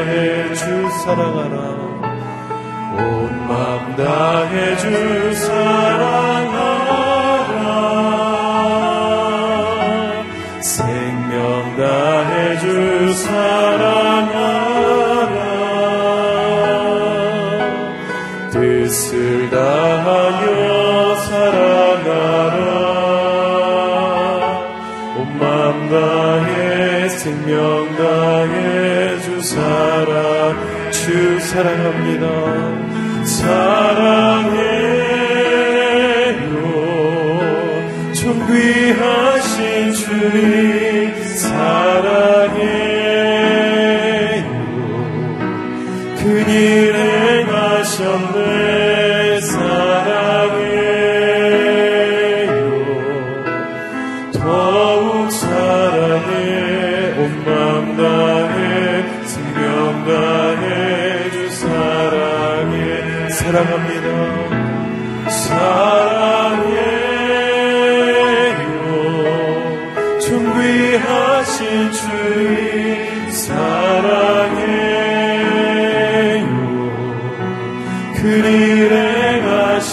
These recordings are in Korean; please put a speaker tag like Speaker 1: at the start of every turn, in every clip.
Speaker 1: 다해 주 사랑하라. 온맘 다해 주 사랑하라 사랑하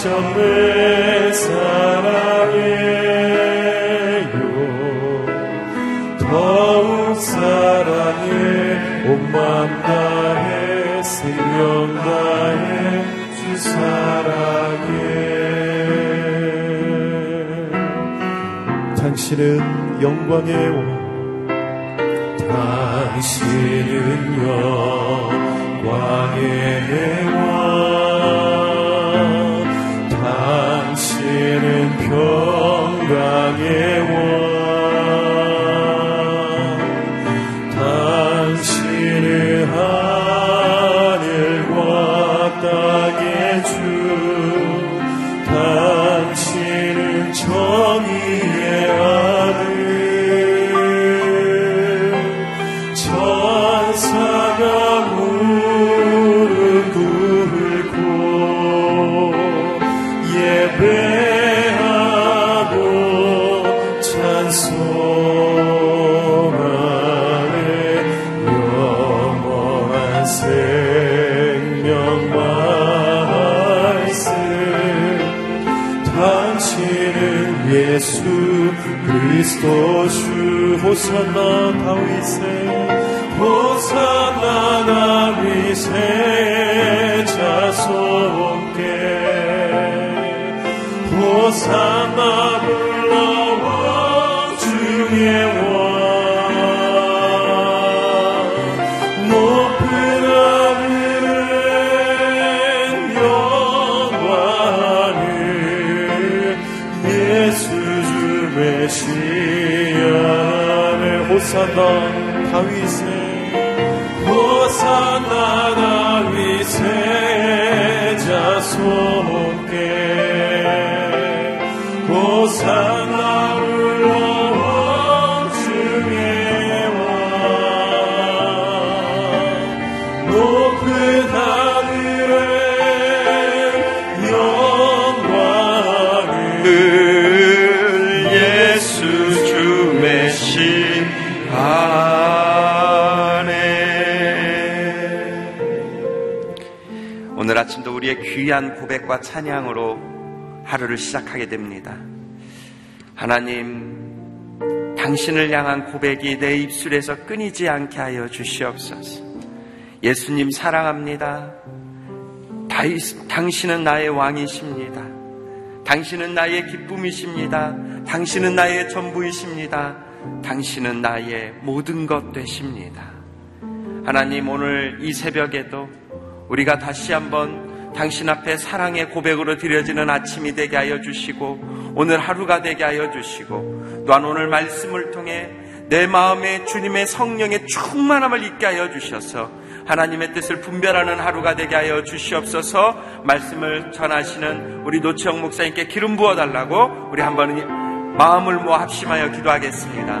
Speaker 1: 정말 사랑해요. 더욱 사랑해. 온맘 다해 생명 다해 주 사랑해. 당신은 영광의 왕 당신은 영광의 왕 给我。 호산나 다윗의 호산나 다윗의 자손께 호산나
Speaker 2: sadan 고백과 찬양으로 하루를 시작하게 됩니다. 하나님, 당신을 향한 고백이 내 입술에서 끊이지 않게 하여 주시옵소서. 예수님 사랑합니다. 당신은 나의 왕이십니다. 당신은 나의 기쁨이십니다. 당신은 나의 전부이십니다. 당신은 나의 모든 것 되십니다. 하나님 오늘 이 새벽에도 우리가 다시 한번 당신 앞에 사랑의 고백으로 드려지는 아침이 되게 하여 주시고 오늘 하루가 되게 하여 주시고 또한 오늘 말씀을 통해 내 마음에 주님의 성령의 충만함을 있게 하여 주셔서 하나님의 뜻을 분별하는 하루가 되게 하여 주시옵소서 말씀을 전하시는 우리 노치영 목사님께 기름 부어달라고 우리 한번 마음을 모아 합심하여 기도하겠습니다.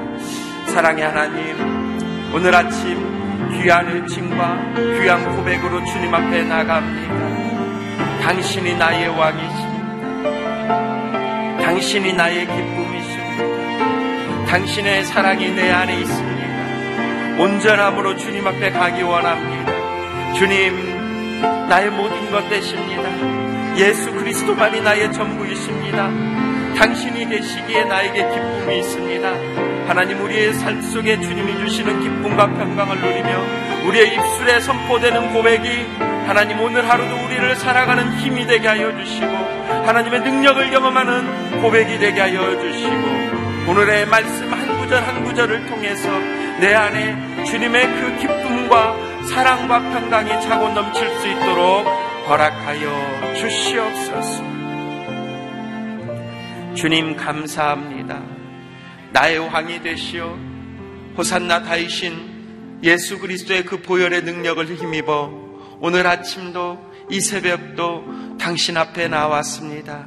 Speaker 2: 사랑의 하나님, 오늘 아침 귀한 일침과 귀한 고백으로 주님 앞에 나갑니다. 당신이 나의 왕이십니다. 당신이 나의 기쁨이십니다. 당신의 사랑이 내 안에 있습니다. 온전함으로 주님 앞에 가기 원합니다. 주님, 나의 모든 것 되십니다. 예수 그리스도만이 나의 전부이십니다. 당신이 계시기에 나에게 기쁨이 있습니다. 하나님 우리의 삶 속에 주님이 주시는 기쁨과 평강을 누리며 우리의 입술에 선포되는 고백이 하나님 오늘 하루도 우리를 살아가는 힘이 되게 하여 주시고 하나님의 능력을 경험하는 고백이 되게 하여 주시고 오늘의 말씀 한 구절 한 구절을 통해서 내 안에 주님의 그 기쁨과 사랑과 평강이 차고 넘칠 수 있도록 허락하여 주시옵소서. 주님 감사합니다. 나의 왕이 되시어 호산나 다이신 예수 그리스도의 그 보혈의 능력을 힘입어 오늘 아침도 이 새벽도 당신 앞에 나왔습니다.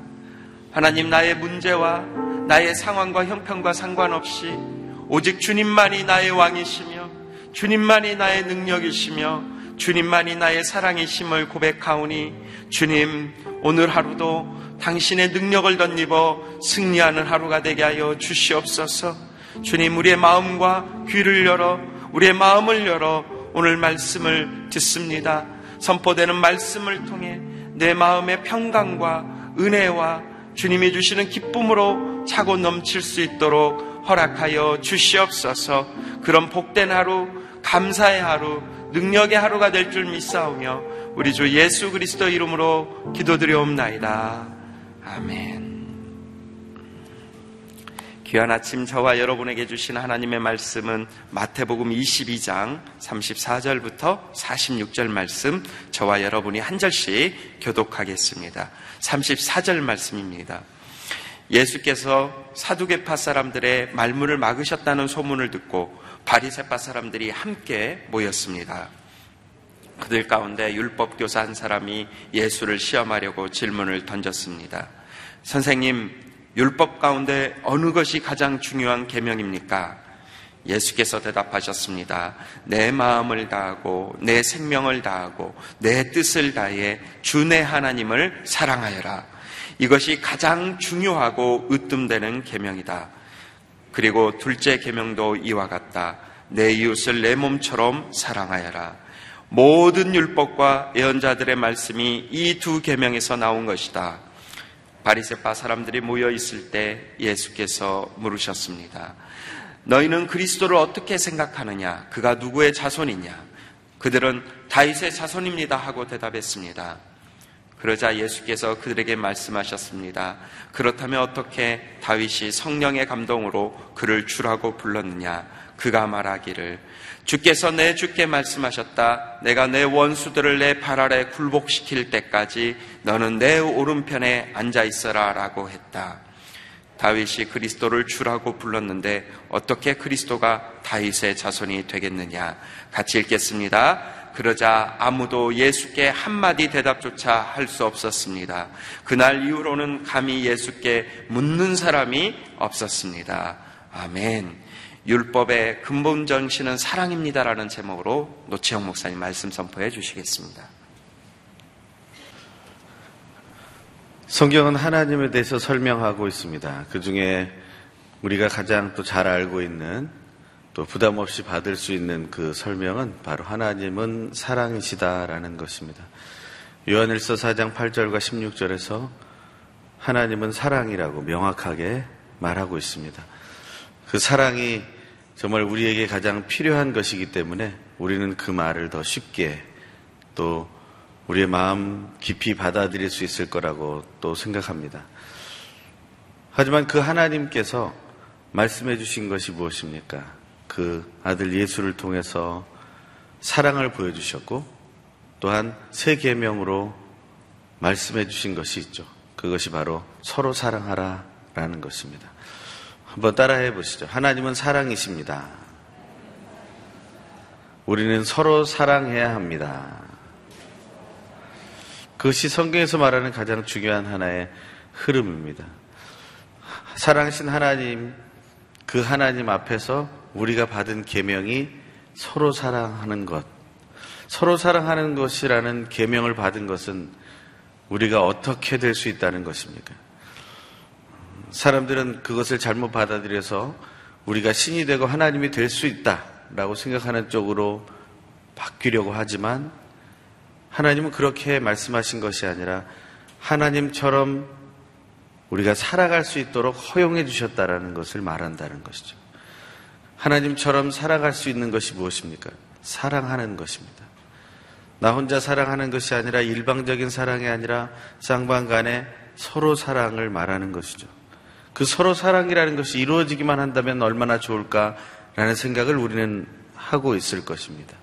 Speaker 2: 하나님 나의 문제와 나의 상황과 형편과 상관없이 오직 주님만이 나의 왕이시며 주님만이 나의 능력이시며 주님만이 나의 사랑이심을 고백하오니 주님 오늘 하루도 당신의 능력을 덧입어 승리하는 하루가 되게 하여 주시옵소서. 주님, 우리의 마음과 귀를 열어, 우리의 마음을 열어 오늘 말씀을 듣습니다. 선포되는 말씀을 통해 내 마음의 평강과 은혜와 주님이 주시는 기쁨으로 차고 넘칠 수 있도록 허락하여 주시옵소서. 그런 복된 하루, 감사의 하루, 능력의 하루가 될 줄 믿사오며 우리 주 예수 그리스도 이름으로 기도드려옵나이다. 아멘. 귀한 아침 저와 여러분에게 주신 하나님의 말씀은 마태복음 22장 34절부터 46절 말씀 저와 여러분이 한 절씩 교독하겠습니다. 34절 말씀입니다. 예수께서 사두개파 사람들의 말문을 막으셨다는 소문을 듣고 바리새파 사람들이 함께 모였습니다. 그들 가운데 율법 교사 한 사람이 예수를 시험하려고 질문을 던졌습니다. 선생님, 율법 가운데 어느 것이 가장 중요한 계명입니까? 예수께서 대답하셨습니다. 내 마음을 다하고 내 생명을 다하고 내 뜻을 다해 주내 하나님을 사랑하여라. 이것이 가장 중요하고 으뜸되는 계명이다. 그리고 둘째 계명도 이와 같다. 내 이웃을 내 몸처럼 사랑하여라. 모든 율법과 예언자들의 말씀이 이 두 계명에서 나온 것이다. 바리새파 사람들이 모여 있을 때 예수께서 물으셨습니다. 너희는 그리스도를 어떻게 생각하느냐? 그가 누구의 자손이냐? 그들은 다윗의 자손입니다 하고 대답했습니다. 그러자 예수께서 그들에게 말씀하셨습니다. 그렇다면 어떻게 다윗이 성령의 감동으로 그를 주라고 불렀느냐? 그가 말하기를 주께서 내 주께 말씀하셨다. 내가 내 원수들을 내 발 아래 굴복시킬 때까지 너는 내 오른편에 앉아 있어라 라고 했다. 다윗이 그리스도를 주라고 불렀는데 어떻게 그리스도가 다윗의 자손이 되겠느냐? 같이 읽겠습니다. 그러자 아무도 예수께 한마디 대답조차 할 수 없었습니다. 그날 이후로는 감히 예수께 묻는 사람이 없었습니다. 아멘. 율법의 근본 정신은 사랑입니다라는 제목으로 노치영 목사님 말씀 선포해 주시겠습니다.
Speaker 3: 성경은 하나님에 대해서 설명하고 있습니다. 그 중에 우리가 가장 또 잘 알고 있는 또 부담 없이 받을 수 있는 그 설명은 바로 하나님은 사랑이시다라는 것입니다. 요한일서 4장 8절과 16절에서 하나님은 사랑이라고 명확하게 말하고 있습니다. 그 사랑이 정말 우리에게 가장 필요한 것이기 때문에 우리는 그 말을 더 쉽게 또 우리의 마음 깊이 받아들일 수 있을 거라고 또 생각합니다. 하지만 그 하나님께서 말씀해 주신 것이 무엇입니까? 그 아들 예수를 통해서 사랑을 보여주셨고 또한 새 계명으로 말씀해 주신 것이 있죠. 그것이 바로 서로 사랑하라라는 것입니다. 한번 따라해 보시죠. 하나님은 사랑이십니다. 우리는 서로 사랑해야 합니다. 그것이 성경에서 말하는 가장 중요한 하나의 흐름입니다. 사랑하신 하나님, 그 하나님 앞에서 우리가 받은 계명이 서로 사랑하는 것, 서로 사랑하는 것이라는 계명을 받은 것은 우리가 어떻게 될 수 있다는 것입니까? 사람들은 그것을 잘못 받아들여서 우리가 신이 되고 하나님이 될 수 있다라고 생각하는 쪽으로 바뀌려고 하지만 하나님은 그렇게 말씀하신 것이 아니라 하나님처럼 우리가 살아갈 수 있도록 허용해 주셨다라는 것을 말한다는 것이죠. 하나님처럼 살아갈 수 있는 것이 무엇입니까? 사랑하는 것입니다. 나 혼자 사랑하는 것이 아니라 일방적인 사랑이 아니라 쌍방 간에 서로 사랑을 말하는 것이죠. 그 서로 사랑이라는 것이 이루어지기만 한다면 얼마나 좋을까라는 생각을 우리는 하고 있을 것입니다.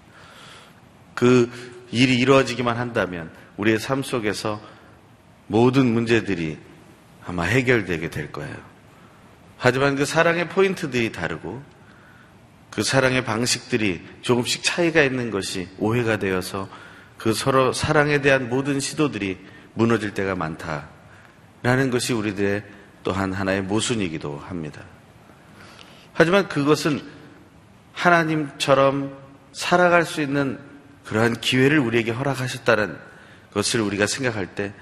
Speaker 3: 그 일이 이루어지기만 한다면 우리의 삶 속에서 모든 문제들이 아마 해결되게 될 거예요. 하지만 그 사랑의 포인트들이 다르고 그 사랑의 방식들이 조금씩 차이가 있는 것이 오해가 되어서 그 서로 사랑에 대한 모든 시도들이 무너질 때가 많다라는 것이 우리들의 또한 하나의 모순이기도 합니다. 하지만 그것은 하나님처럼 살아갈 수 있는 그러한 기회를 우리에게 허락하셨다는 것을 우리가 생각할 때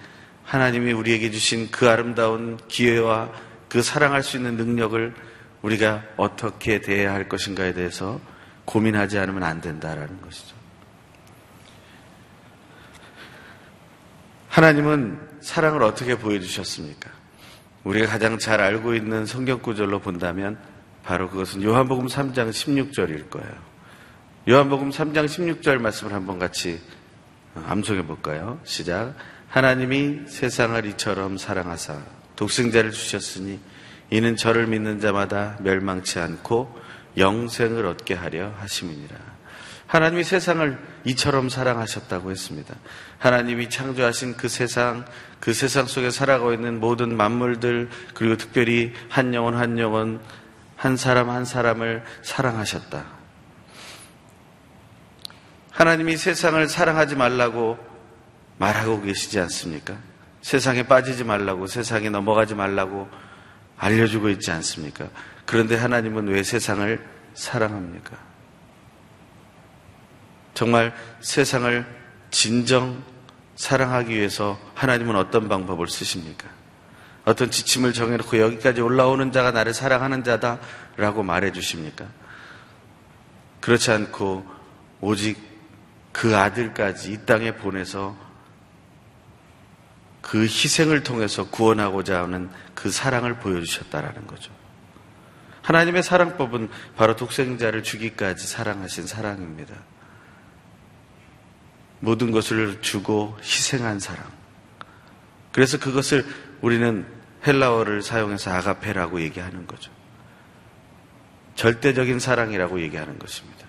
Speaker 3: 하나님이 우리에게 주신 그 아름다운 기회와 그 사랑할 수 있는 능력을 우리가 어떻게 대해야 할 것인가에 대해서 고민하지 않으면 안 된다라는 것이죠. 하나님은 사랑을 어떻게 보여주셨습니까? 우리가 가장 잘 알고 있는 성경 구절로 본다면 바로 그것은 요한복음 3장 16절일 거예요. 요한복음 3장 16절 말씀을 한번 같이 암송해 볼까요? 시작. 하나님이 세상을 이처럼 사랑하사 독생자를 주셨으니 이는 저를 믿는 자마다 멸망치 않고 영생을 얻게 하려 하심이니라. 하나님이 세상을 이처럼 사랑하셨다고 했습니다. 하나님이 창조하신 그 세상, 그 세상 속에 살아가고 있는 모든 만물들, 그리고 특별히 한 영혼 한 영혼, 한 사람 한 사람을 사랑하셨다. 하나님이 세상을 사랑하지 말라고 말하고 계시지 않습니까? 세상에 빠지지 말라고, 세상에 넘어가지 말라고 알려주고 있지 않습니까? 그런데 하나님은 왜 세상을 사랑합니까? 정말 세상을 진정 사랑하기 위해서 하나님은 어떤 방법을 쓰십니까? 어떤 지침을 정해놓고 여기까지 올라오는 자가 나를 사랑하는 자다 라고 말해 주십니까? 그렇지 않고 오직 그 아들까지 이 땅에 보내서 그 희생을 통해서 구원하고자 하는 그 사랑을 보여주셨다라는 거죠. 하나님의 사랑법은 바로 독생자를 주기까지 사랑하신 사랑입니다. 모든 것을 주고 희생한 사랑. 그래서 그것을 우리는 헬라어를 사용해서 아가페라고 얘기하는 거죠. 절대적인 사랑이라고 얘기하는 것입니다.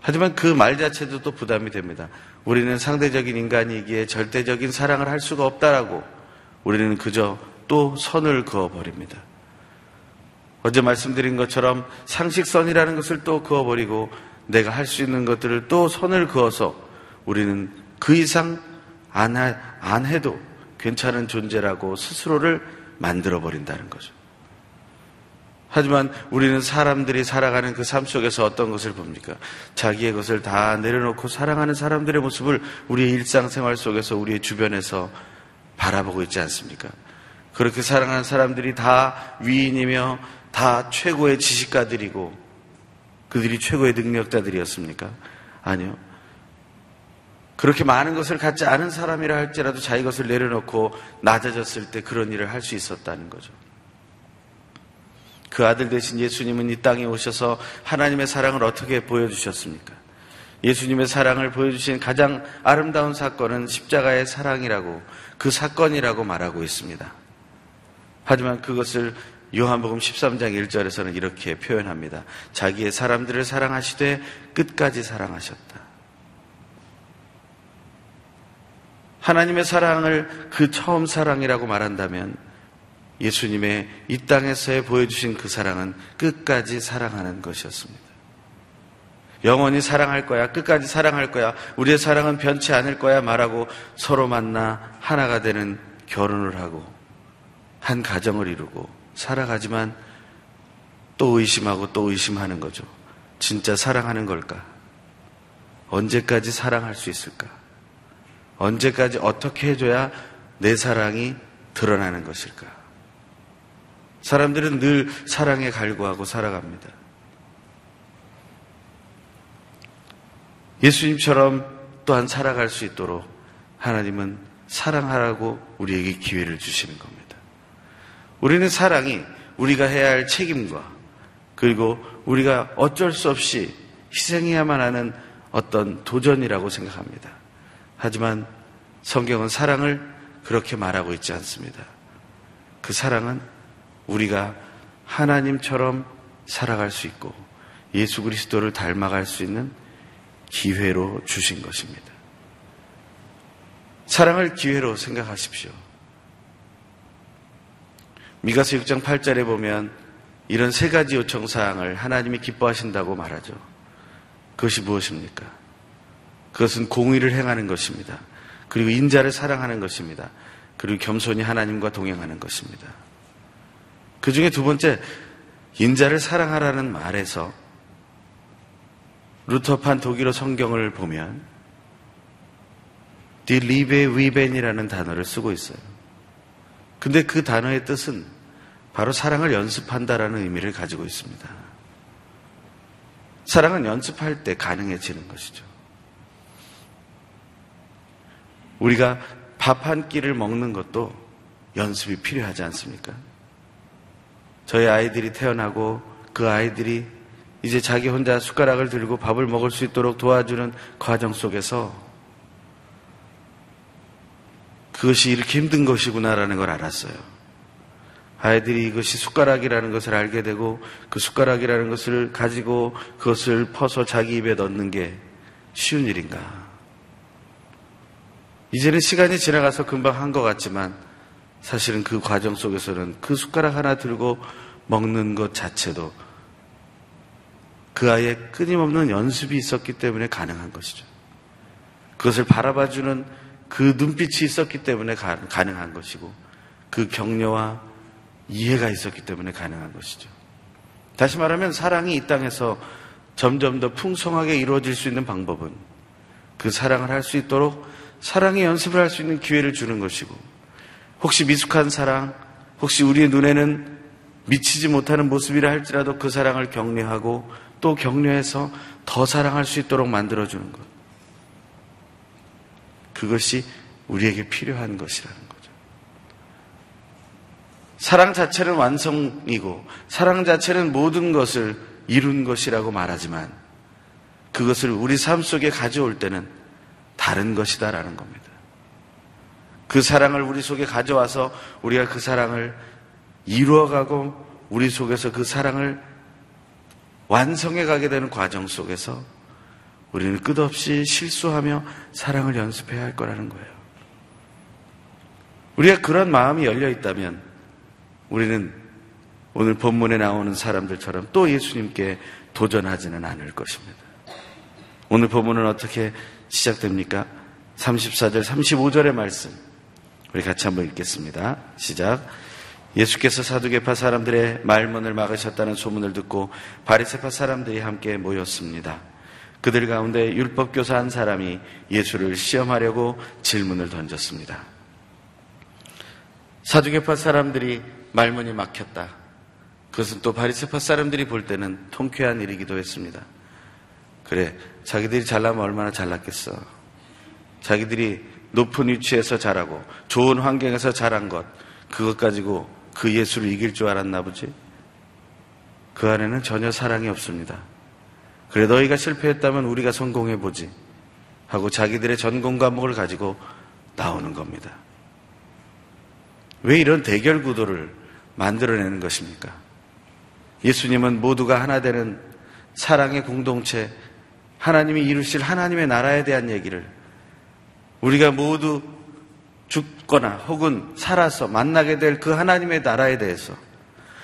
Speaker 3: 하지만 그 말 자체도 또 부담이 됩니다. 우리는 상대적인 인간이기에 절대적인 사랑을 할 수가 없다라고 우리는 그저 또 선을 그어버립니다. 어제 말씀드린 것처럼 상식선이라는 것을 또 그어버리고 내가 할 수 있는 것들을 또 선을 그어서 우리는 그 이상 안, 하, 안 해도 괜찮은 존재라고 스스로를 만들어버린다는 거죠. 하지만 우리는 사람들이 살아가는 그 삶 속에서 어떤 것을 봅니까? 자기의 것을 다 내려놓고 사랑하는 사람들의 모습을 우리의 일상생활 속에서 우리의 주변에서 바라보고 있지 않습니까? 그렇게 사랑하는 사람들이 다 위인이며 다 최고의 지식가들이고 그들이 최고의 능력자들이었습니까? 아니요. 그렇게 많은 것을 갖지 않은 사람이라 할지라도 자기 것을 내려놓고 낮아졌을 때 그런 일을 할 수 있었다는 거죠. 그 아들 대신 예수님은 이 땅에 오셔서 하나님의 사랑을 어떻게 보여주셨습니까? 예수님의 사랑을 보여주신 가장 아름다운 사건은 십자가의 사랑이라고 그 사건이라고 말하고 있습니다. 하지만 그것을 요한복음 13장 1절에서는 이렇게 표현합니다. 자기의 사람들을 사랑하시되 끝까지 사랑하셨다. 하나님의 사랑을 그 처음 사랑이라고 말한다면 예수님의 이 땅에서의 보여주신 그 사랑은 끝까지 사랑하는 것이었습니다. 영원히 사랑할 거야, 끝까지 사랑할 거야, 우리의 사랑은 변치 않을 거야 말하고 서로 만나 하나가 되는 결혼을 하고 한 가정을 이루고 살아가지만 또 의심하고 또 의심하는 거죠. 진짜 사랑하는 걸까? 언제까지 사랑할 수 있을까? 언제까지 어떻게 해줘야 내 사랑이 드러나는 것일까? 사람들은 늘 사랑에 갈구하고 살아갑니다. 예수님처럼 또한 살아갈 수 있도록 하나님은 사랑하라고 우리에게 기회를 주시는 겁니다. 우리는 사랑이 우리가 해야 할 책임과 그리고 우리가 어쩔 수 없이 희생해야만 하는 어떤 도전이라고 생각합니다. 하지만 성경은 사랑을 그렇게 말하고 있지 않습니다. 그 사랑은 우리가 하나님처럼 살아갈 수 있고 예수 그리스도를 닮아갈 수 있는 기회로 주신 것입니다. 사랑을 기회로 생각하십시오. 미가서 6장 8절에 보면 이런 세 가지 요청 사항을 하나님이 기뻐하신다고 말하죠. 그것이 무엇입니까? 그것은 공의를 행하는 것입니다. 그리고 인자를 사랑하는 것입니다. 그리고 겸손히 하나님과 동행하는 것입니다. 그 중에 두 번째, 인자를 사랑하라는 말에서 루터판 독일어 성경을 보면 디 리베 위벤이라는 단어를 쓰고 있어요. 근데 그 단어의 뜻은 바로 사랑을 연습한다라는 의미를 가지고 있습니다. 사랑은 연습할 때 가능해지는 것이죠. 우리가 밥 한 끼를 먹는 것도 연습이 필요하지 않습니까? 저희 아이들이 태어나고 그 아이들이 이제 자기 혼자 숟가락을 들고 밥을 먹을 수 있도록 도와주는 과정 속에서 그것이 이렇게 힘든 것이구나라는 걸 알았어요. 아이들이 이것이 숟가락이라는 것을 알게 되고 그 숟가락이라는 것을 가지고 그것을 퍼서 자기 입에 넣는 게 쉬운 일인가. 이제는 시간이 지나가서 금방 한 것 같지만 사실은 그 과정 속에서는 그 숟가락 하나 들고 먹는 것 자체도 그 아이의 끊임없는 연습이 있었기 때문에 가능한 것이죠. 그것을 바라봐주는 그 눈빛이 있었기 때문에 가 능한 것이고 그 격려와 이해가 있었기 때문에 가능한 것이죠. 다시 말하면 사랑이 이 땅에서 점점 더 풍성하게 이루어질 수 있는 방법은 그 사랑을 할 수 있도록 사랑의 연습을 할 수 있는 기회를 주는 것이고 혹시 미숙한 사랑, 혹시 우리의 눈에는 미치지 못하는 모습이라 할지라도 그 사랑을 격려하고 또 격려해서 더 사랑할 수 있도록 만들어주는 것. 그것이 우리에게 필요한 것이라는 거죠. 사랑 자체는 완성이고, 사랑 자체는 모든 것을 이룬 것이라고 말하지만, 그것을 우리 삶 속에 가져올 때는 다른 것이다라는 겁니다. 그 사랑을 우리 속에 가져와서 우리가 그 사랑을 이루어가고 우리 속에서 그 사랑을 완성해 가게 되는 과정 속에서 우리는 끝없이 실수하며 사랑을 연습해야 할 거라는 거예요. 우리가 그런 마음이 열려 있다면 우리는 오늘 본문에 나오는 사람들처럼 또 예수님께 도전하지는 않을 것입니다. 오늘 본문은 어떻게 시작됩니까? 34절, 35절의 말씀. 우리 같이 한번 읽겠습니다. 시작. 예수께서 사두개파 사람들의 말문을 막으셨다는 소문을 듣고 바리새파 사람들이 함께 모였습니다. 그들 가운데 율법교사 한 사람이 예수를 시험하려고 질문을 던졌습니다. 사두개파 사람들이 말문이 막혔다. 그것은 또 바리새파 사람들이 볼 때는 통쾌한 일이기도 했습니다. 그래, 자기들이 잘나면 얼마나 잘났겠어. 자기들이 높은 위치에서 자라고 좋은 환경에서 자란 것, 그것 가지고 그 예수를 이길 줄 알았나 보지? 그 안에는 전혀 사랑이 없습니다. 그래 너희가 실패했다면 우리가 성공해 보지 하고 자기들의 전공 과목을 가지고 나오는 겁니다. 왜 이런 대결 구도를 만들어내는 것입니까? 예수님은 모두가 하나 되는 사랑의 공동체, 하나님이 이루실 하나님의 나라에 대한 얘기를 우리가 모두 죽거나 혹은 살아서 만나게 될 그 하나님의 나라에 대해서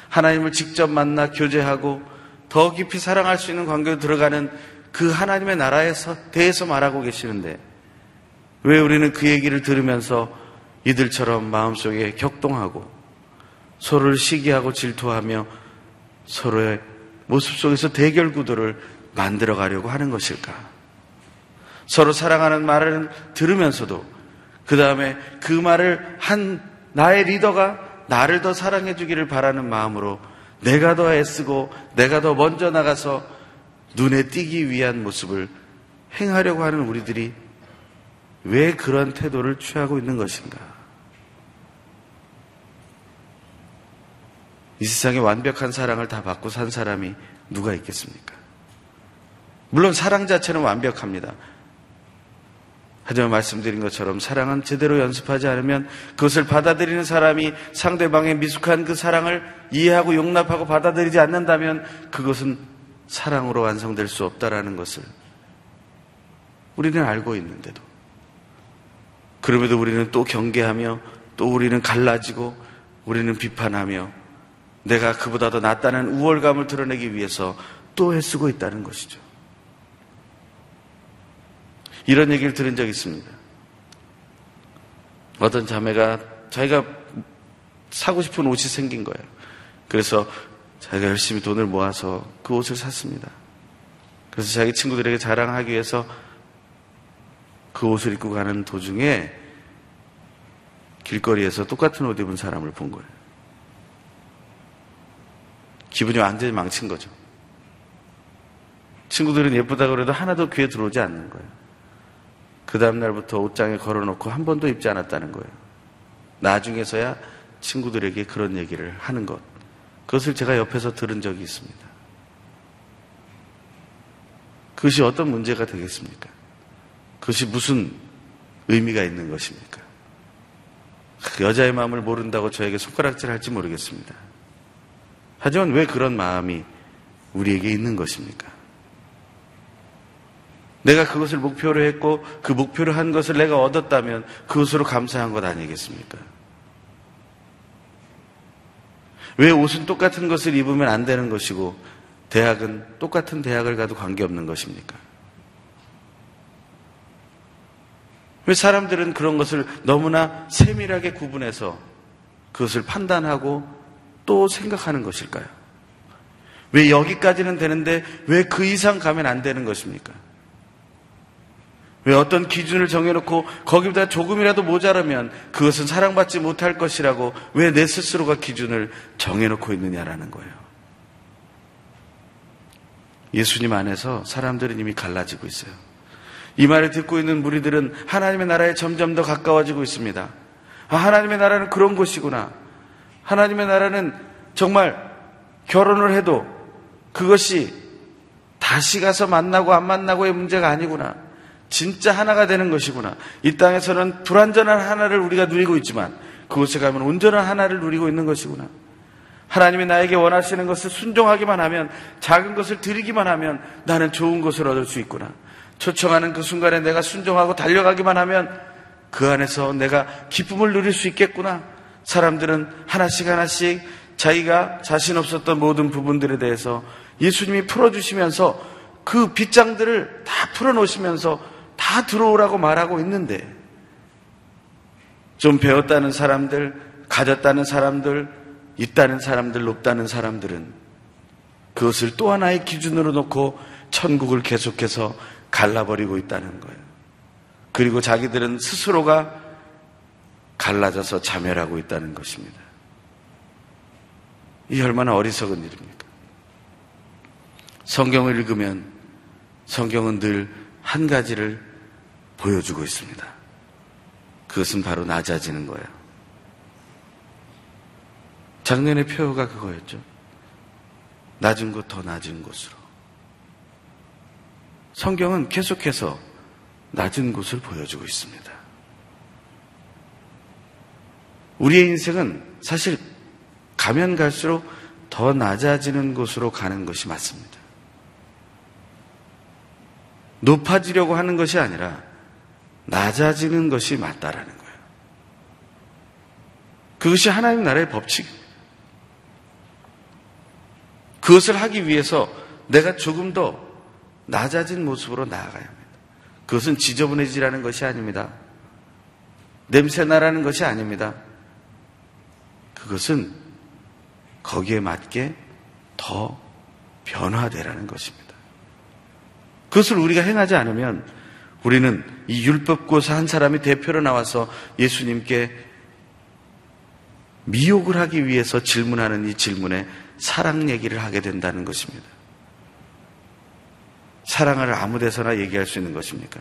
Speaker 3: 하나님을 직접 만나 교제하고 더 깊이 사랑할 수 있는 관계로 들어가는 그 하나님의 나라에서 대해서 말하고 계시는데 왜 우리는 그 얘기를 들으면서 이들처럼 마음속에 격동하고 서로를 시기하고 질투하며 서로의 모습 속에서 대결 구도를 만들어 가려고 하는 것일까? 서로 사랑하는 말을 들으면서도 그 다음에 그 말을 한 나의 리더가 나를 더 사랑해 주기를 바라는 마음으로 내가 더 애쓰고 내가 더 먼저 나가서 눈에 띄기 위한 모습을 행하려고 하는 우리들이 왜 그런 태도를 취하고 있는 것인가? 이 세상에 완벽한 사랑을 다 받고 산 사람이 누가 있겠습니까? 물론 사랑 자체는 완벽합니다. 하지만 말씀드린 것처럼 사랑은 제대로 연습하지 않으면 그것을 받아들이는 사람이 상대방의 미숙한 그 사랑을 이해하고 용납하고 받아들이지 않는다면 그것은 사랑으로 완성될 수 없다라는 것을 우리는 알고 있는데도 그럼에도 우리는 또 경계하며 또 우리는 갈라지고 우리는 비판하며 내가 그보다 더 낫다는 우월감을 드러내기 위해서 또 애쓰고 있다는 것이죠. 이런 얘기를 들은 적이 있습니다. 어떤 자매가 자기가 사고 싶은 옷이 생긴 거예요. 그래서 자기가 열심히 돈을 모아서 그 옷을 샀습니다. 그래서 자기 친구들에게 자랑하기 위해서 그 옷을 입고 가는 도중에 길거리에서 똑같은 옷 입은 사람을 본 거예요. 기분이 완전히 망친 거죠. 친구들은 예쁘다고 그래도 하나도 귀에 들어오지 않는 거예요. 그 다음날부터 옷장에 걸어놓고 한 번도 입지 않았다는 거예요. 나중에서야 친구들에게 그런 얘기를 하는 것. 그것을 제가 옆에서 들은 적이 있습니다. 그것이 어떤 문제가 되겠습니까? 그것이 무슨 의미가 있는 것입니까? 그 여자의 마음을 모른다고 저에게 손가락질 할지 모르겠습니다. 하지만 왜 그런 마음이 우리에게 있는 것입니까? 내가 그것을 목표로 했고 그 목표로 한 것을 내가 얻었다면 그것으로 감사한 것 아니겠습니까? 왜 옷은 똑같은 것을 입으면 안 되는 것이고 대학은 똑같은 대학을 가도 관계없는 것입니까? 왜 사람들은 그런 것을 너무나 세밀하게 구분해서 그것을 판단하고 또 생각하는 것일까요? 왜 여기까지는 되는데 왜 그 이상 가면 안 되는 것입니까? 왜 어떤 기준을 정해놓고 거기보다 조금이라도 모자라면 그것은 사랑받지 못할 것이라고 왜 내 스스로가 기준을 정해놓고 있느냐라는 거예요. 예수님 안에서 사람들은 이미 갈라지고 있어요. 이 말을 듣고 있는 무리들은 하나님의 나라에 점점 더 가까워지고 있습니다. 아, 하나님의 나라는 그런 곳이구나. 하나님의 나라는 정말 결혼을 해도 그것이 다시 가서 만나고 안 만나고의 문제가 아니구나. 진짜 하나가 되는 것이구나. 이 땅에서는 불완전한 하나를 우리가 누리고 있지만 그곳에 가면 온전한 하나를 누리고 있는 것이구나. 하나님이 나에게 원하시는 것을 순종하기만 하면 작은 것을 드리기만 하면 나는 좋은 것을 얻을 수 있구나. 초청하는 그 순간에 내가 순종하고 달려가기만 하면 그 안에서 내가 기쁨을 누릴 수 있겠구나. 사람들은 하나씩 하나씩 자기가 자신 없었던 모든 부분들에 대해서 예수님이 풀어주시면서 그 빗장들을 다 풀어놓으시면서 다 들어오라고 말하고 있는데 좀 배웠다는 사람들, 가졌다는 사람들, 있다는 사람들, 높다는 사람들은 그것을 또 하나의 기준으로 놓고 천국을 계속해서 갈라버리고 있다는 거예요. 그리고 자기들은 스스로가 갈라져서 자멸하고 있다는 것입니다. 이 얼마나 어리석은 일입니까? 성경을 읽으면 성경은 늘 한 가지를 보여주고 있습니다. 그것은 바로 낮아지는 거예요. 작년의 표어가 그거였죠. 낮은 곳 더 낮은 곳으로. 성경은 계속해서 낮은 곳을 보여주고 있습니다. 우리의 인생은 사실 가면 갈수록 더 낮아지는 곳으로 가는 것이 맞습니다. 높아지려고 하는 것이 아니라 낮아지는 것이 맞다라는 거예요. 그것이 하나님 나라의 법칙입니다. 그것을 하기 위해서 내가 조금 더 낮아진 모습으로 나아가야 합니다. 그것은 지저분해지라는 것이 아닙니다. 냄새나라는 것이 아닙니다. 그것은 거기에 맞게 더 변화되라는 것입니다. 그것을 우리가 행하지 않으면 우리는 이 율법고사 한 사람이 대표로 나와서 예수님께 미혹을 하기 위해서 질문하는 이 질문에 사랑 얘기를 하게 된다는 것입니다. 사랑을 아무 데서나 얘기할 수 있는 것입니까?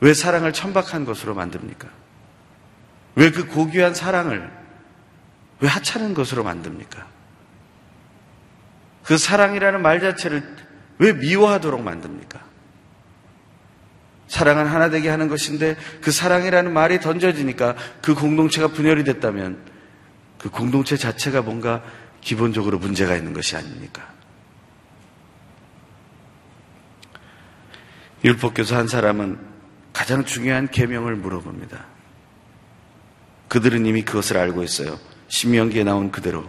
Speaker 3: 왜 사랑을 천박한 것으로 만듭니까? 왜 그 고귀한 사랑을 왜 하찮은 것으로 만듭니까? 그 사랑이라는 말 자체를 왜 미워하도록 만듭니까? 사랑은 하나 되게 하는 것인데 그 사랑이라는 말이 던져지니까 그 공동체가 분열이 됐다면 그 공동체 자체가 뭔가 기본적으로 문제가 있는 것이 아닙니까? 율법교사 한 사람은 가장 중요한 계명을 물어봅니다. 그들은 이미 그것을 알고 있어요. 신명기에 나온 그대로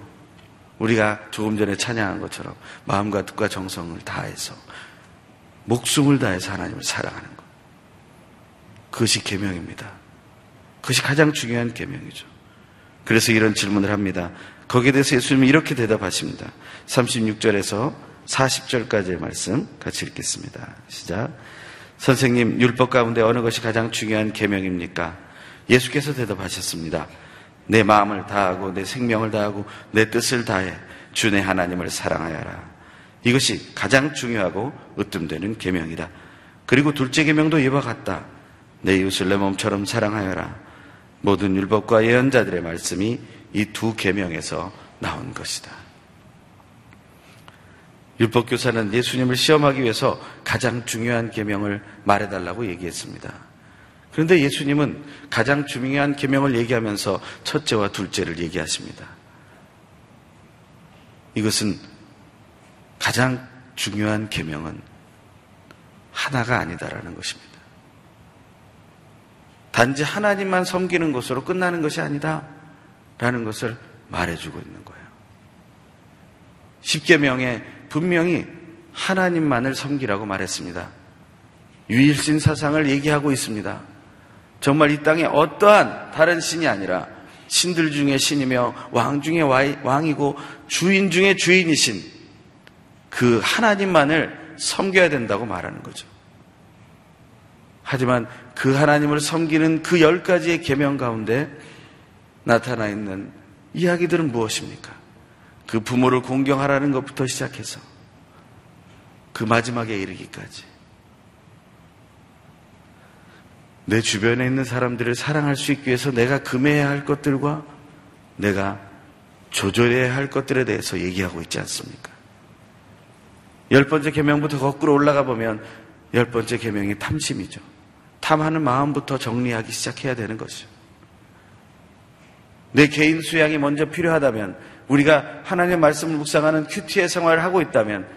Speaker 3: 우리가 조금 전에 찬양한 것처럼 마음과 뜻과 정성을 다해서 목숨을 다해서 하나님을 사랑하는 것. 그것이 계명입니다. 그것이 가장 중요한 계명이죠. 그래서 이런 질문을 합니다. 거기에 대해서 예수님이 이렇게 대답하십니다. 36절에서 40절까지의 말씀 같이 읽겠습니다. 시작. 선생님, 율법 가운데 어느 것이 가장 중요한 계명입니까? 예수께서 대답하셨습니다. 내 마음을 다하고 내 생명을 다하고 내 뜻을 다해 주내 하나님을 사랑하여라. 이것이 가장 중요하고 으뜸되는 계명이다. 그리고 둘째 계명도 이와 같다. 내 이웃을 내 몸처럼 사랑하여라. 모든 율법과 예언자들의 말씀이 이 두 계명에서 나온 것이다. 율법 교사는 예수님을 시험하기 위해서 가장 중요한 계명을 말해 달라고 얘기했습니다. 그런데 예수님은 가장 중요한 계명을 얘기하면서 첫째와 둘째를 얘기하십니다. 이것은 가장 중요한 계명은 하나가 아니다라는 것입니다. 단지 하나님만 섬기는 것으로 끝나는 것이 아니다라는 것을 말해주고 있는 거예요. 십계명에 분명히 하나님만을 섬기라고 말했습니다. 유일신 사상을 얘기하고 있습니다. 정말 이 땅에 어떠한 다른 신이 아니라 신들 중에 신이며 왕 중에 왕이고 주인 중에 주인이신 그 하나님만을 섬겨야 된다고 말하는 거죠. 하지만 그 하나님을 섬기는 그 열 가지의 계명 가운데 나타나 있는 이야기들은 무엇입니까? 그 부모를 공경하라는 것부터 시작해서 그 마지막에 이르기까지 내 주변에 있는 사람들을 사랑할 수 있기 위해서 내가 금해야 할 것들과 내가 조절해야 할 것들에 대해서 얘기하고 있지 않습니까? 열 번째 계명부터 거꾸로 올라가 보면 열 번째 계명이 탐심이죠. 탐하는 마음부터 정리하기 시작해야 되는 것이죠. 내 개인 수양이 먼저 필요하다면 우리가 하나님의 말씀을 묵상하는 큐티의 생활을 하고 있다면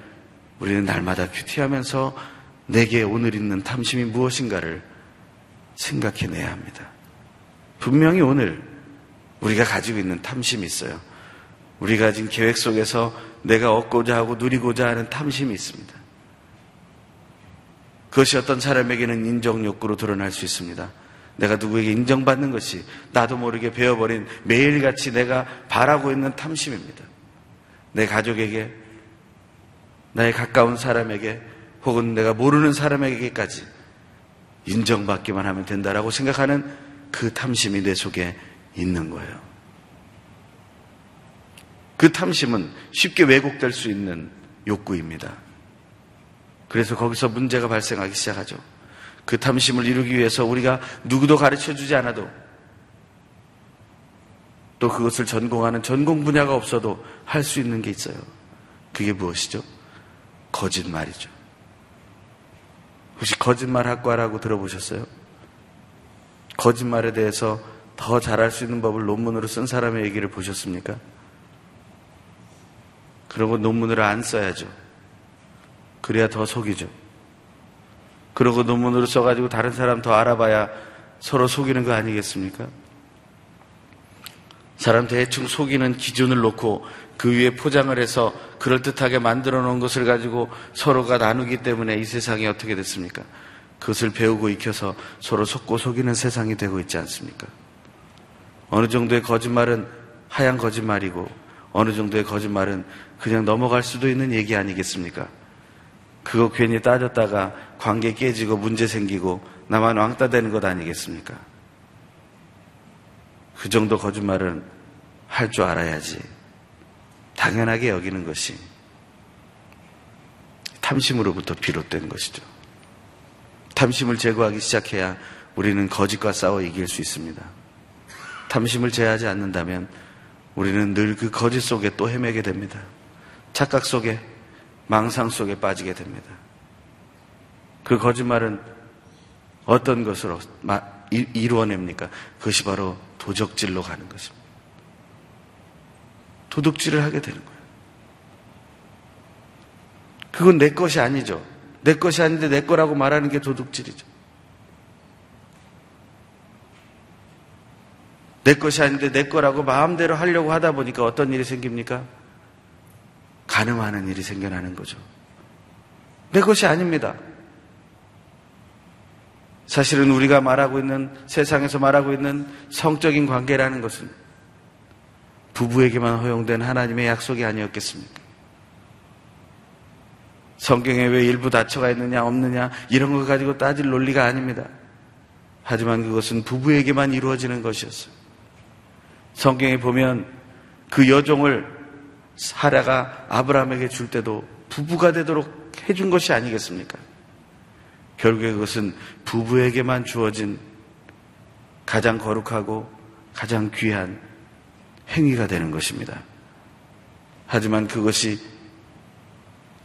Speaker 3: 우리는 날마다 큐티하면서 내게 오늘 있는 탐심이 무엇인가를 생각해내야 합니다. 분명히 오늘 우리가 가지고 있는 탐심이 있어요. 우리가 가진 계획 속에서 내가 얻고자 하고 누리고자 하는 탐심이 있습니다. 그것이 어떤 사람에게는 인정 욕구로 드러날 수 있습니다. 내가 누구에게 인정받는 것이 나도 모르게 배워버린 매일같이 내가 바라고 있는 탐심입니다. 내 가족에게, 나의 가까운 사람에게, 혹은 내가 모르는 사람에게까지 인정받기만 하면 된다라고 생각하는 그 탐심이 내 속에 있는 거예요. 그 탐심은 쉽게 왜곡될 수 있는 욕구입니다. 그래서 거기서 문제가 발생하기 시작하죠. 그 탐심을 이루기 위해서 우리가 누구도 가르쳐 주지 않아도 또 그것을 전공하는 전공 분야가 없어도 할 수 있는 게 있어요. 그게 무엇이죠? 거짓말이죠. 혹시 거짓말 학과라고 들어보셨어요? 거짓말에 대해서 더 잘할 수 있는 법을 논문으로 쓴 사람의 얘기를 보셨습니까? 그러고 논문을 안 써야죠. 그래야 더 속이죠. 그러고 논문으로 써가지고 다른 사람 더 알아봐야 서로 속이는 거 아니겠습니까? 사람 대충 속이는 기준을 놓고 그 위에 포장을 해서 그럴듯하게 만들어 놓은 것을 가지고 서로가 나누기 때문에 이 세상이 어떻게 됐습니까? 그것을 배우고 익혀서 서로 속고 속이는 세상이 되고 있지 않습니까? 어느 정도의 거짓말은 하얀 거짓말이고 어느 정도의 거짓말은 그냥 넘어갈 수도 있는 얘기 아니겠습니까? 그거 괜히 따졌다가 관계 깨지고 문제 생기고 나만 왕따 되는 것 아니겠습니까? 그 정도 거짓말은 할 줄 알아야지. 당연하게 여기는 것이 탐심으로부터 비롯된 것이죠. 탐심을 제거하기 시작해야 우리는 거짓과 싸워 이길 수 있습니다. 탐심을 제하지 않는다면 우리는 늘 그 거짓 속에 또 헤매게 됩니다. 착각 속에, 망상 속에 빠지게 됩니다. 그 거짓말은 어떤 것으로 이루어냅니까? 그것이 바로 도적질로 가는 것입니다. 도둑질을 하게 되는 거예요. 그건 내 것이 아니죠. 내 것이 아닌데 내 거라고 말하는 게 도둑질이죠. 내 것이 아닌데 내 거라고 마음대로 하려고 하다 보니까 어떤 일이 생깁니까? 가늠하는 일이 생겨나는 거죠. 내 것이 아닙니다. 사실은 우리가 말하고 있는 세상에서 말하고 있는 성적인 관계라는 것은 부부에게만 허용된 하나님의 약속이 아니었겠습니까? 성경에 왜 일부 다처가 있느냐 없느냐 이런 거 가지고 따질 논리가 아닙니다. 하지만 그것은 부부에게만 이루어지는 것이었어요. 성경에 보면 그 여종을 사라가 아브라함에게 줄 때도 부부가 되도록 해준 것이 아니겠습니까? 결국에 그것은 부부에게만 주어진 가장 거룩하고 가장 귀한 행위가 되는 것입니다. 하지만 그것이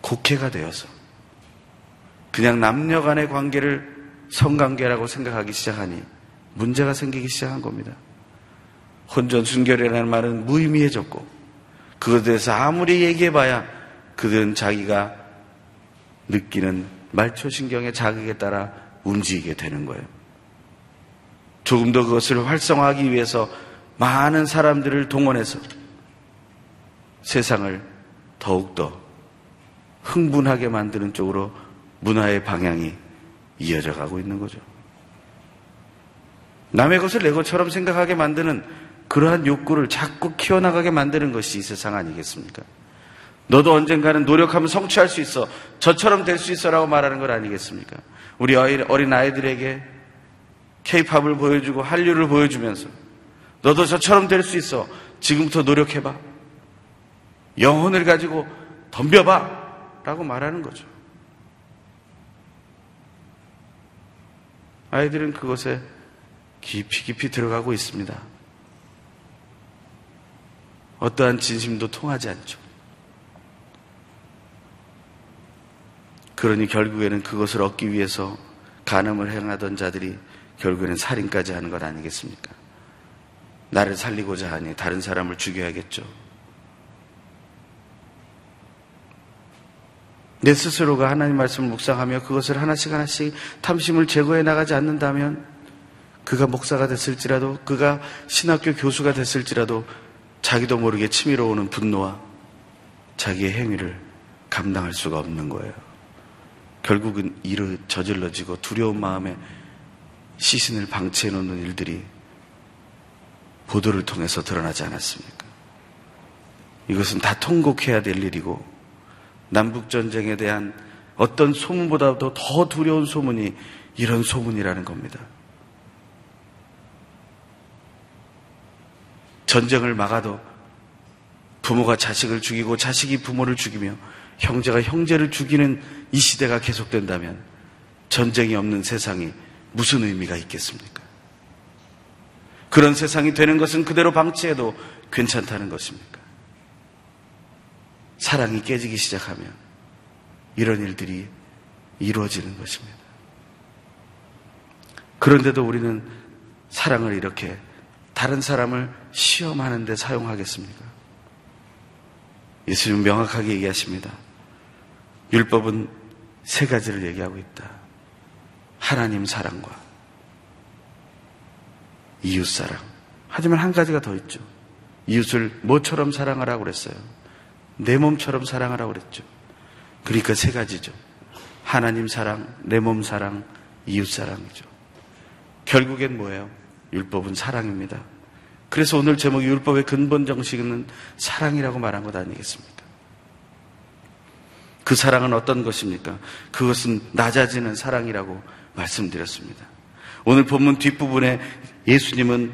Speaker 3: 국회가 되어서 그냥 남녀 간의 관계를 성관계라고 생각하기 시작하니 문제가 생기기 시작한 겁니다. 혼전 순결이라는 말은 무의미해졌고 그것에 대해서 아무리 얘기해봐야 그들은 자기가 느끼는 말초신경의 자극에 따라 움직이게 되는 거예요. 조금 더 그것을 활성화하기 위해서 많은 사람들을 동원해서 세상을 더욱더 흥분하게 만드는 쪽으로 문화의 방향이 이어져 가고 있는 거죠. 남의 것을 내 것처럼 생각하게 만드는 그러한 욕구를 자꾸 키워나가게 만드는 것이 이 세상 아니겠습니까? 너도 언젠가는 노력하면 성취할 수 있어. 저처럼 될 수 있어 라고 말하는 것 아니겠습니까? 우리 어린 아이들에게 케이팝을 보여주고 한류를 보여주면서 너도 저처럼 될 수 있어. 지금부터 노력해봐. 영혼을 가지고 덤벼봐. 라고 말하는 거죠. 아이들은 그것에 깊이 깊이 들어가고 있습니다. 어떠한 진심도 통하지 않죠. 그러니 결국에는 그것을 얻기 위해서 간음을 행하던 자들이 결국에는 살인까지 하는 것 아니겠습니까? 나를 살리고자 하니 다른 사람을 죽여야겠죠. 내 스스로가 하나님 말씀을 묵상하며 그것을 하나씩 하나씩 탐심을 제거해 나가지 않는다면 그가 목사가 됐을지라도 그가 신학교 교수가 됐을지라도 자기도 모르게 치밀어 오는 분노와 자기의 행위를 감당할 수가 없는 거예요. 결국은 일을 저질러지고 두려운 마음에 시신을 방치해 놓는 일들이 보도를 통해서 드러나지 않았습니까? 이것은 다 통곡해야 될 일이고 남북전쟁에 대한 어떤 소문보다도 더 두려운 소문이 이런 소문이라는 겁니다. 전쟁을 막아도 부모가 자식을 죽이고 자식이 부모를 죽이며 형제가 형제를 죽이는 이 시대가 계속된다면 전쟁이 없는 세상이 무슨 의미가 있겠습니까? 그런 세상이 되는 것은 그대로 방치해도 괜찮다는 것입니까? 사랑이 깨지기 시작하면 이런 일들이 이루어지는 것입니다. 그런데도 우리는 사랑을 이렇게 다른 사람을 시험하는 데 사용하겠습니까? 예수님 명확하게 얘기하십니다. 율법은 세 가지를 얘기하고 있다. 하나님 사랑과 이웃 사랑. 하지만 한 가지가 더 있죠. 이웃을 뭐처럼 사랑하라고 그랬어요? 내 몸처럼 사랑하라고 그랬죠. 그러니까 세 가지죠. 하나님 사랑, 내 몸 사랑, 이웃 사랑이죠. 결국엔 뭐예요? 율법은 사랑입니다. 그래서 오늘 제목이 율법의 근본 정식은 사랑이라고 말한 것 아니겠습니까? 그 사랑은 어떤 것입니까? 그것은 낮아지는 사랑이라고 말씀드렸습니다. 오늘 본문 뒷부분에 예수님은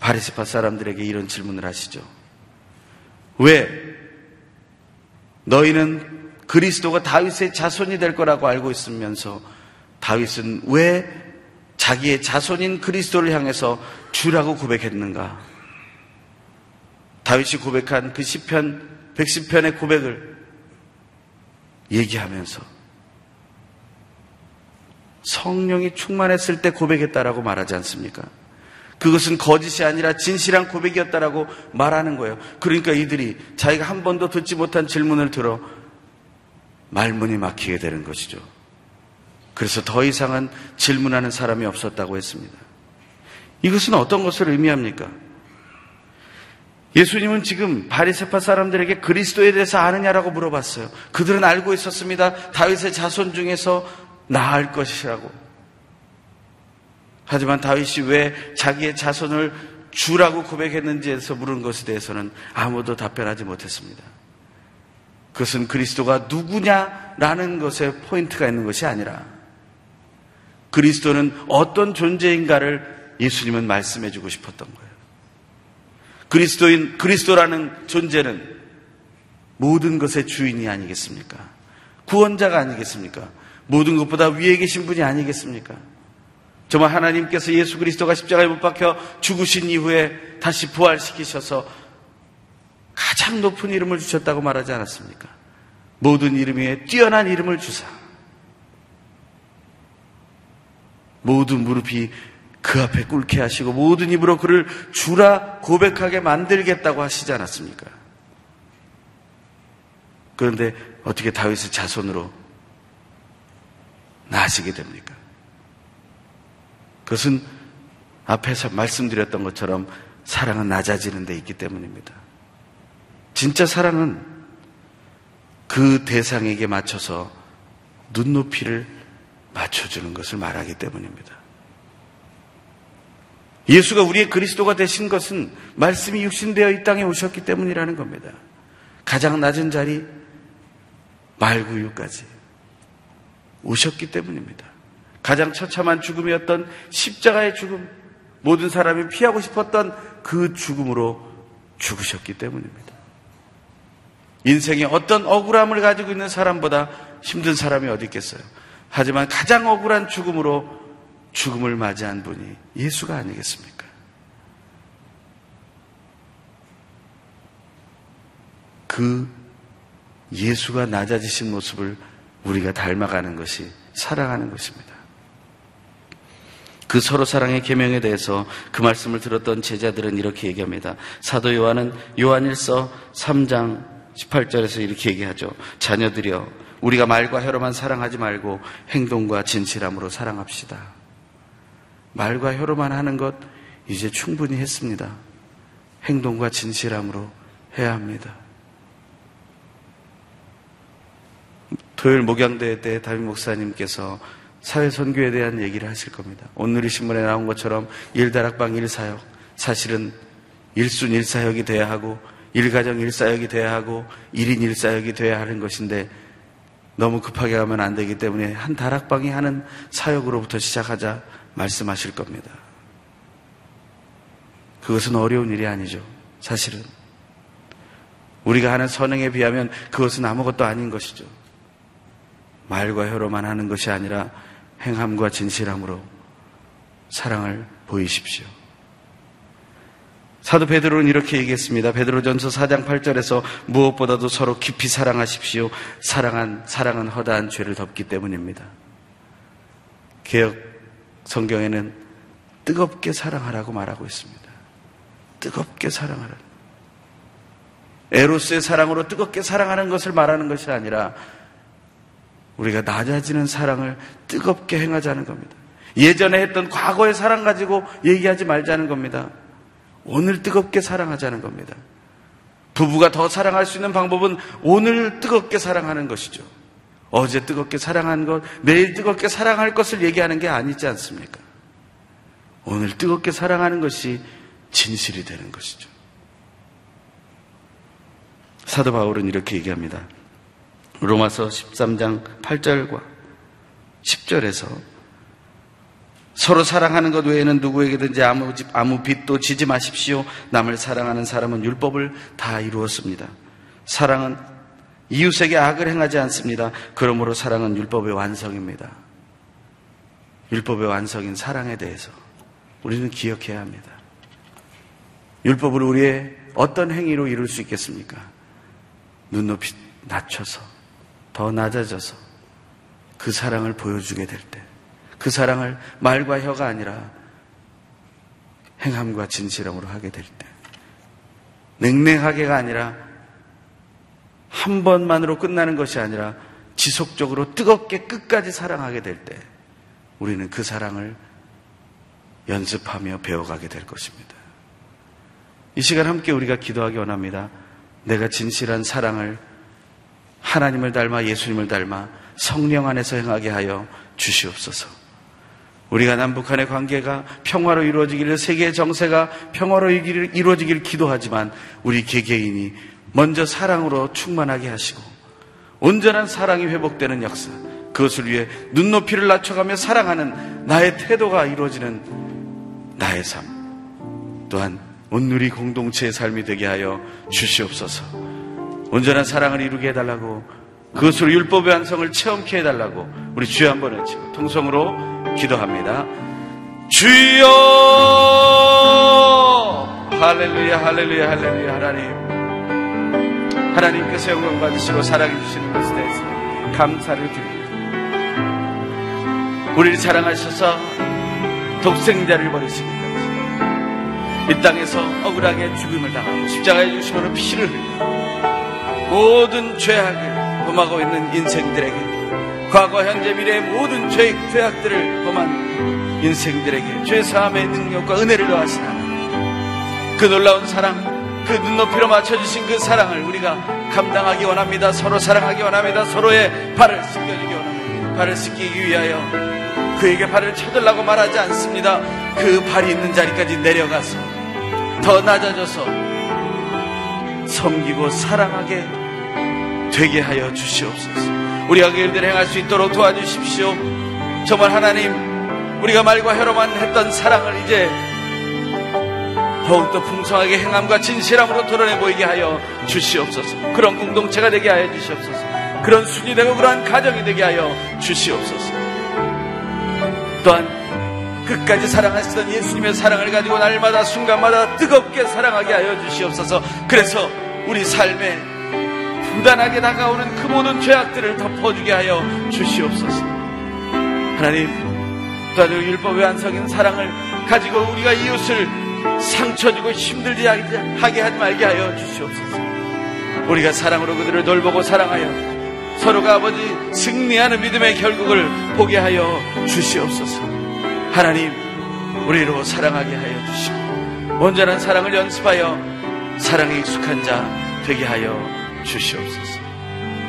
Speaker 3: 바리세파 사람들에게 이런 질문을 하시죠. 왜 너희는 그리스도가 다윗의 자손이 될 거라고 알고 있으면서 다윗은 왜 자기의 자손인 그리스도를 향해서 주라고 고백했는가? 다윗이 고백한 그 시편 110편의 고백을 얘기하면서 성령이 충만했을 때 고백했다라고 말하지 않습니까? 그것은 거짓이 아니라 진실한 고백이었다라고 말하는 거예요. 그러니까 이들이 자기가 한 번도 듣지 못한 질문을 들어 말문이 막히게 되는 것이죠. 그래서 더 이상은 질문하는 사람이 없었다고 했습니다. 이것은 어떤 것을 의미합니까? 예수님은 지금 바리세파 사람들에게 그리스도에 대해서 아느냐라고 물어봤어요. 그들은 알고 있었습니다. 다윗의 자손 중에서 나을 것이라고. 하지만 다윗이 왜 자기의 자손을 주라고 고백했는지에서 물은 것에 대해서는 아무도 답변하지 못했습니다. 그것은 그리스도가 누구냐라는 것에 포인트가 있는 것이 아니라 그리스도는 어떤 존재인가를 예수님은 말씀해 주고 싶었던 거예요. 그리스도인, 그리스도라는 존재는 모든 것의 주인이 아니겠습니까? 구원자가 아니겠습니까? 모든 것보다 위에 계신 분이 아니겠습니까? 정말 하나님께서 예수 그리스도가 십자가에 못 박혀 죽으신 이후에 다시 부활시키셔서 가장 높은 이름을 주셨다고 말하지 않았습니까? 모든 이름 위에 뛰어난 이름을 주사 모든 무릎이 그 앞에 꿇게 하시고 모든 입으로 그를 주라 고백하게 만들겠다고 하시지 않았습니까? 그런데 어떻게 다윗의 자손으로 나시게 됩니까? 그것은 앞에서 말씀드렸던 것처럼 사랑은 낮아지는 데 있기 때문입니다. 진짜 사랑은 그 대상에게 맞춰서 눈높이를 맞춰주는 것을 말하기 때문입니다. 예수가 우리의 그리스도가 되신 것은 말씀이 육신되어 이 땅에 오셨기 때문이라는 겁니다. 가장 낮은 자리 말구유까지 오셨기 때문입니다. 가장 처참한 죽음이었던 십자가의 죽음, 모든 사람이 피하고 싶었던 그 죽음으로 죽으셨기 때문입니다. 인생에 어떤 억울함을 가지고 있는 사람보다 힘든 사람이 어디 있겠어요? 하지만 가장 억울한 죽음으로 죽음을 맞이한 분이 예수가 아니겠습니까? 그 예수가 낮아지신 모습을 우리가 닮아가는 것이 사랑하는 것입니다. 그 서로 사랑의 계명에 대해서 그 말씀을 들었던 제자들은 이렇게 얘기합니다. 사도 요한은 요한일서 3장 18절에서 이렇게 얘기하죠. 자녀들이여 우리가 말과 혀로만 사랑하지 말고 행동과 진실함으로 사랑합시다. 말과 혀로만 하는 것 이제 충분히 했습니다. 행동과 진실함으로 해야 합니다. 토요일 목양대회 때 담임 목사님께서 사회 선교에 대한 얘기를 하실 겁니다. 오늘의 신문에 나온 것처럼 일다락방 일사역, 사실은 일순 일사역이 돼야 하고 일가정 일사역이 돼야 하고 일인 일사역이 돼야 하는 것인데 너무 급하게 가면 안 되기 때문에 한 다락방이 하는 사역으로부터 시작하자 말씀하실 겁니다. 그것은 어려운 일이 아니죠. 사실은. 우리가 하는 선행에 비하면 그것은 아무것도 아닌 것이죠. 말과 혀로만 하는 것이 아니라 행함과 진실함으로 사랑을 보이십시오. 사도 베드로는 이렇게 얘기했습니다. 베드로전서 4장 8절에서 무엇보다도 서로 깊이 사랑하십시오. 사랑한 사랑은 허다한 죄를 덮기 때문입니다. 개혁 성경에는 뜨겁게 사랑하라고 말하고 있습니다. 뜨겁게 사랑하라. 에로스의 사랑으로 뜨겁게 사랑하는 것을 말하는 것이 아니라 우리가 낮아지는 사랑을 뜨겁게 행하자는 겁니다. 예전에 했던 과거의 사랑 가지고 얘기하지 말자는 겁니다. 오늘 뜨겁게 사랑하자는 겁니다. 부부가 더 사랑할 수 있는 방법은 오늘 뜨겁게 사랑하는 것이죠. 어제 뜨겁게 사랑한 것, 내일 뜨겁게 사랑할 것을 얘기하는 게 아니지 않습니까? 오늘 뜨겁게 사랑하는 것이 진실이 되는 것이죠. 사도 바울은 이렇게 얘기합니다. 로마서 13장 8절과 10절에서 서로 사랑하는 것 외에는 누구에게든지 아무, 아무 빚도 지지 마십시오. 남을 사랑하는 사람은 율법을 다 이루었습니다. 사랑은 이웃에게 악을 행하지 않습니다. 그러므로 사랑은 율법의 완성입니다. 율법의 완성인 사랑에 대해서 우리는 기억해야 합니다. 율법을 우리의 어떤 행위로 이룰 수 있겠습니까? 눈높이 낮춰서 더 낮아져서 그 사랑을 보여주게 될 때, 그 사랑을 말과 혀가 아니라 행함과 진실함으로 하게 될 때, 냉랭하게가 아니라 한 번만으로 끝나는 것이 아니라 지속적으로 뜨겁게 끝까지 사랑하게 될 때, 우리는 그 사랑을 연습하며 배워가게 될 것입니다. 이 시간 함께 우리가 기도하기 원합니다. 내가 진실한 사랑을 하나님을 닮아 예수님을 닮아 성령 안에서 행하게 하여 주시옵소서. 우리가 남북한의 관계가 평화로 이루어지기를 세계의 정세가 평화로 이루어지기를 기도하지만 우리 개개인이 먼저 사랑으로 충만하게 하시고 온전한 사랑이 회복되는 역사 그것을 위해 눈높이를 낮춰가며 사랑하는 나의 태도가 이루어지는 나의 삶 또한 온누리 공동체의 삶이 되게 하여 주시옵소서. 온전한 사랑을 이루게 해달라고 그것으로 율법의 완성을 체험케 해달라고 우리 주여 한번 외치고 통성으로 기도합니다. 주여 할렐루야 할렐루야 할렐루야 하나님 하나님께서 영광 받으시고 사랑해 주시는 것에 대해서 감사를 드립니다. 우리를 사랑하셔서 독생자를 버리시고 이 땅에서 억울하게 죽음을 당하고 십자가의 주심으로 피를 흘려 모든 죄악을 범하고 있는 인생들에게 과거 현재 미래의 모든 죄, 죄악들을 범한 인생들에게 죄사함의 능력과 은혜를 더하신 하나님 그 놀라운 사랑 그 눈높이로 맞춰주신 그 사랑을 우리가 감당하기 원합니다. 서로 사랑하기 원합니다. 서로의 발을 씻겨주기 원합니다. 발을 씻기기 위하여 그에게 발을 쳐들라고 말하지 않습니다. 그 발이 있는 자리까지 내려가서 더 낮아져서 섬기고 사랑하게 되게 하여 주시옵소서. 우리가 그 일들을 행할 수 있도록 도와주십시오. 정말 하나님, 우리가 말과 혀로만 했던 사랑을 이제 더욱더 풍성하게 행함과 진실함으로 드러내 보이게 하여 주시옵소서. 그런 공동체가 되게 하여 주시옵소서. 그런 순이 되고 그러한 가정이 되게 하여 주시옵소서. 또한 끝까지 사랑하시던 예수님의 사랑을 가지고 날마다 순간마다 뜨겁게 사랑하게 하여 주시옵소서. 그래서 우리 삶에 부단하게 다가오는 그 모든 죄악들을 덮어주게 하여 주시옵소서. 하나님, 또한 율법의 완성인 사랑을 가지고 우리가 이웃을 상처 주고 힘들게 하게 하지 말게 하여 주시옵소서. 우리가 사랑으로 그들을 돌보고 사랑하여 서로가 아버지 승리하는 믿음의 결국을 보게 하여 주시옵소서. 하나님, 우리로 사랑하게 하여 주시고, 온전한 사랑을 연습하여 사랑에 익숙한 자 되게 하여 주시옵소서.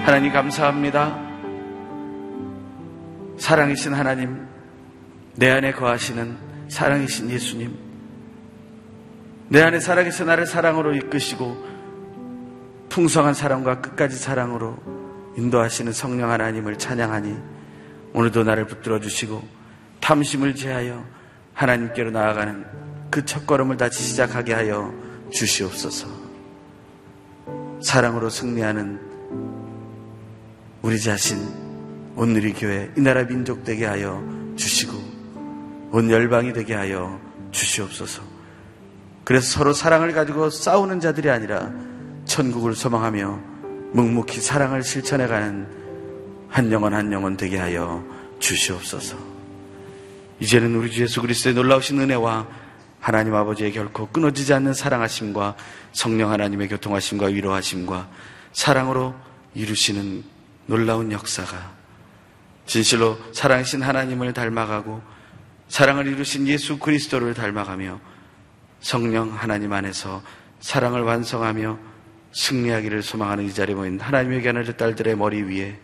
Speaker 3: 하나님 감사합니다. 사랑이신 하나님, 내 안에 거하시는 사랑이신 예수님, 내 안에 살아계신 나를 사랑으로 이끄시고 풍성한 사랑과 끝까지 사랑으로 인도하시는 성령 하나님을 찬양하니 오늘도 나를 붙들어 주시고 탐심을 제하여 하나님께로 나아가는 그 첫걸음을 다시 시작하게 하여 주시옵소서. 사랑으로 승리하는 우리 자신 오늘이 교회 이 나라 민족 되게 하여 주시고 온 열방이 되게 하여 주시옵소서. 그래서 서로 사랑을 가지고 싸우는 자들이 아니라 천국을 소망하며 묵묵히 사랑을 실천해가는 한 영혼 한 영혼 되게 하여 주시옵소서. 이제는 우리 주 예수 그리스도의 놀라우신 은혜와 하나님 아버지의 결코 끊어지지 않는 사랑하심과 성령 하나님의 교통하심과 위로하심과 사랑으로 이루시는 놀라운 역사가 진실로 사랑하신 하나님을 닮아가고 사랑을 이루신 예수 그리스도를 닮아가며 성령 하나님 안에서 사랑을 완성하며 승리하기를 소망하는 이 자리에 모인 하나님의 견을 딸들의 머리 위에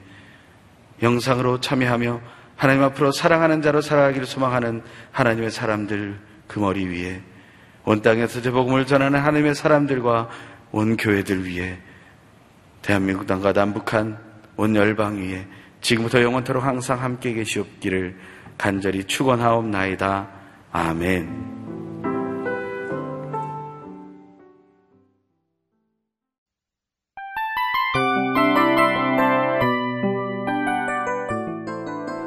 Speaker 3: 영상으로 참여하며 하나님 앞으로 사랑하는 자로 살아가기를 소망하는 하나님의 사람들 그 머리 위에 온 땅에서 제복음을 전하는 하나님의 사람들과 온 교회들 위에 대한민국 땅과 남북한 온 열방 위에 지금부터 영원토록 항상 함께 계시옵기를 간절히 축원하옵나이다. 아멘.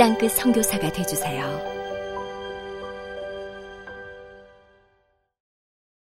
Speaker 4: 땅끝 성교사가 되주세요